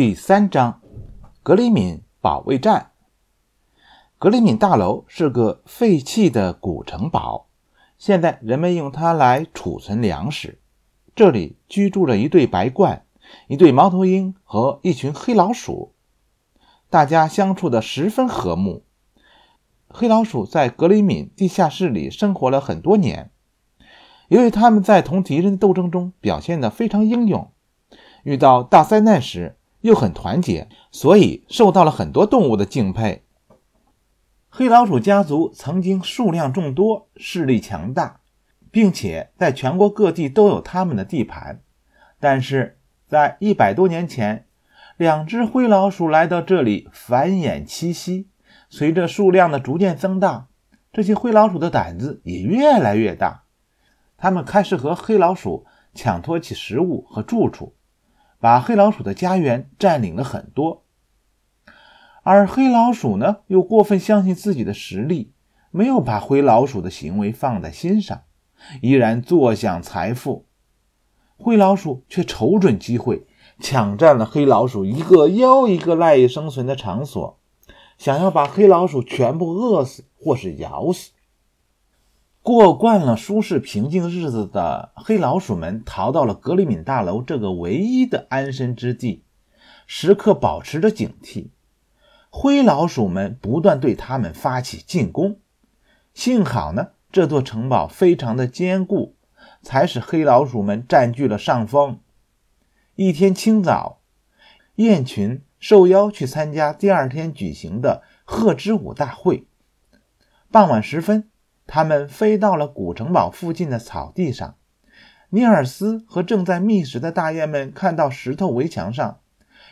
第三章，格里敏保卫战。格里敏大楼是个废弃的古城堡，现在人们用它来储存粮食。这里居住着一对白鹳、一对猫头鹰和一群黑老鼠，大家相处的十分和睦。黑老鼠在格里敏地下室里生活了很多年，由于他们在同敌人的斗争中表现得非常英勇，遇到大灾难时。又很团结，所以受到了很多动物的敬佩。黑老鼠家族曾经数量众多，势力强大，并且在全国各地都有他们的地盘。但是在一百多年前，两只灰老鼠来到这里繁衍栖息。随着数量的逐渐增大，这些灰老鼠的胆子也越来越大。他们开始和黑老鼠抢夺起食物和住处。把黑老鼠的家园占领了很多，而黑老鼠呢，又过分相信自己的实力，没有把灰老鼠的行为放在心上，依然坐享财富。灰老鼠却瞅准机会，抢占了黑老鼠一个又一个赖以生存的场所，想要把黑老鼠全部饿死或是咬死。过惯了舒适平静日子的黑老鼠们逃到了格里敏大楼这个唯一的安身之地，时刻保持着警惕。灰老鼠们不断对他们发起进攻，幸好呢，这座城堡非常的坚固，才使黑老鼠们占据了上风。一天清早，雁群受邀去参加第二天举行的贺之舞大会。傍晚时分。他们飞到了古城堡附近的草地上。尼尔斯和正在觅食的大雁们看到石头围墙上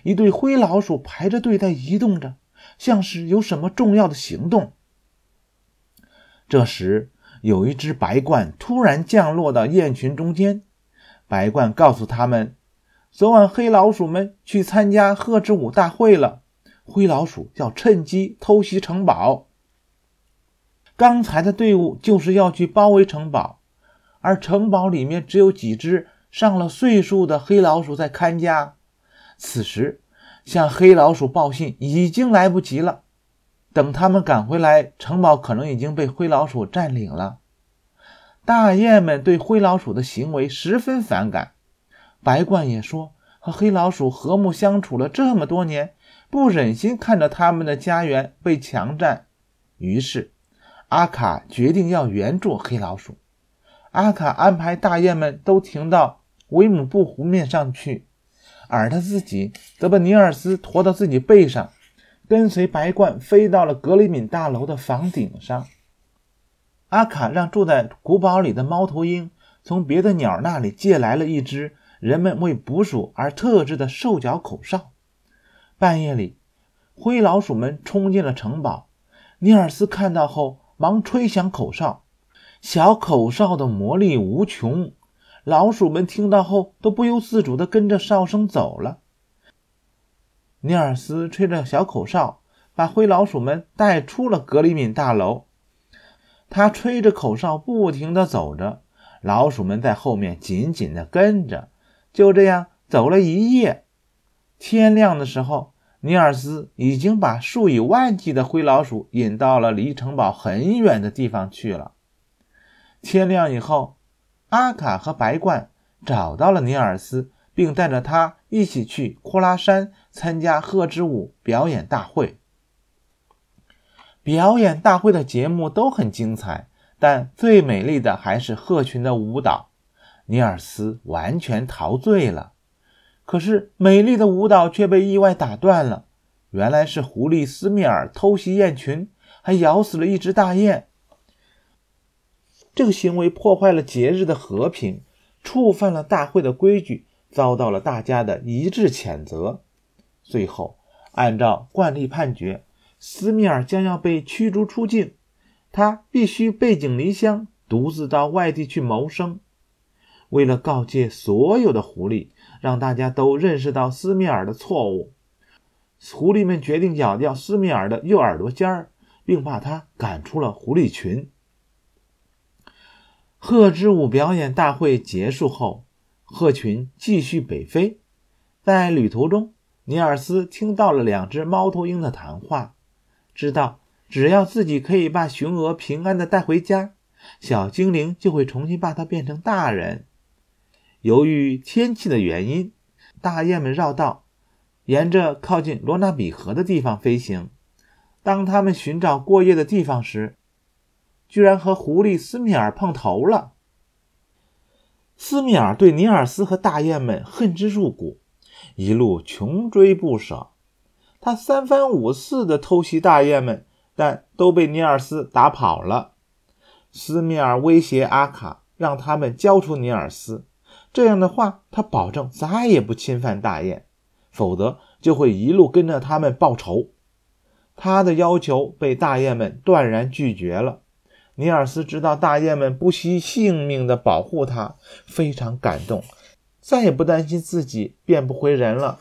一对灰老鼠排着队在移动着，像是有什么重要的行动。这时，有一只白鹳突然降落到雁群中间。白鹳告诉他们，昨晚黑老鼠们去参加贺之舞大会了，灰老鼠要趁机偷袭城堡。刚才的队伍就是要去包围城堡，而城堡里面只有几只上了岁数的黑老鼠在看家。此时向黑老鼠报信已经来不及了，等他们赶回来，城堡可能已经被灰老鼠占领了。大雁们对灰老鼠的行为十分反感，白鹳也说和黑老鼠和睦相处了这么多年，不忍心看着他们的家园被强占，于是。阿卡决定要援助黑老鼠。阿卡安排大雁们都停到维姆布湖面上去，而他自己则把尼尔斯驮到自己背上，跟随白鹳飞到了格里敏大楼的房顶上。阿卡让住在古堡里的猫头鹰从别的鸟那里借来了一只人们为捕鼠而特制的兽脚口哨。半夜里，灰老鼠们冲进了城堡，尼尔斯看到后。忙吹响口哨，小口哨的魔力无穷，老鼠们听到后都不由自主地跟着哨声走了。尼尔斯吹着小口哨，把灰老鼠们带出了格里敏大楼。他吹着口哨，不停地走着，老鼠们在后面紧紧地跟着。就这样走了一夜，天亮的时候。尼尔斯已经把数以万计的灰老鼠引到了离城堡很远的地方去了。天亮以后，阿卡和白鹳找到了尼尔斯，并带着他一起去库拉山参加鹤之舞表演大会。表演大会的节目都很精彩，但最美丽的还是鹤群的舞蹈。尼尔斯完全陶醉了。可是，美丽的舞蹈却被意外打断了。原来是狐狸斯密尔偷袭雁群，还咬死了一只大雁。这个行为破坏了节日的和平，触犯了大会的规矩，遭到了大家的一致谴责。最后，按照惯例判决，斯密尔将要被驱逐出境，他必须背井离乡，独自到外地去谋生。为了告诫所有的狐狸，让大家都认识到斯密尔的错误，狐狸们决定咬掉斯密尔的右耳朵尖儿，并把他赶出了狐狸群。鹤之舞表演大会结束后，鹤群继续北飞，在旅途中，尼尔斯听到了两只猫头鹰的谈话，知道只要自己可以把雄鹅平安的带回家，小精灵就会重新把它变成大人。由于天气的原因，大雁们绕道，沿着靠近罗纳比河的地方飞行。当他们寻找过夜的地方时，居然和狐狸斯米尔碰头了。斯米尔对尼尔斯和大雁们恨之入骨。一路穷追不舍，他三番五次的偷袭大雁们，但都被尼尔斯打跑了。斯米尔威胁阿卡，让他们交出尼尔斯，这样的话，他保证再也不侵犯大雁，否则就会一路跟着他们报仇。他的要求被大雁们断然拒绝了。尼尔斯知道大雁们不惜性命的保护他，非常感动。再也不担心自己变不回人了。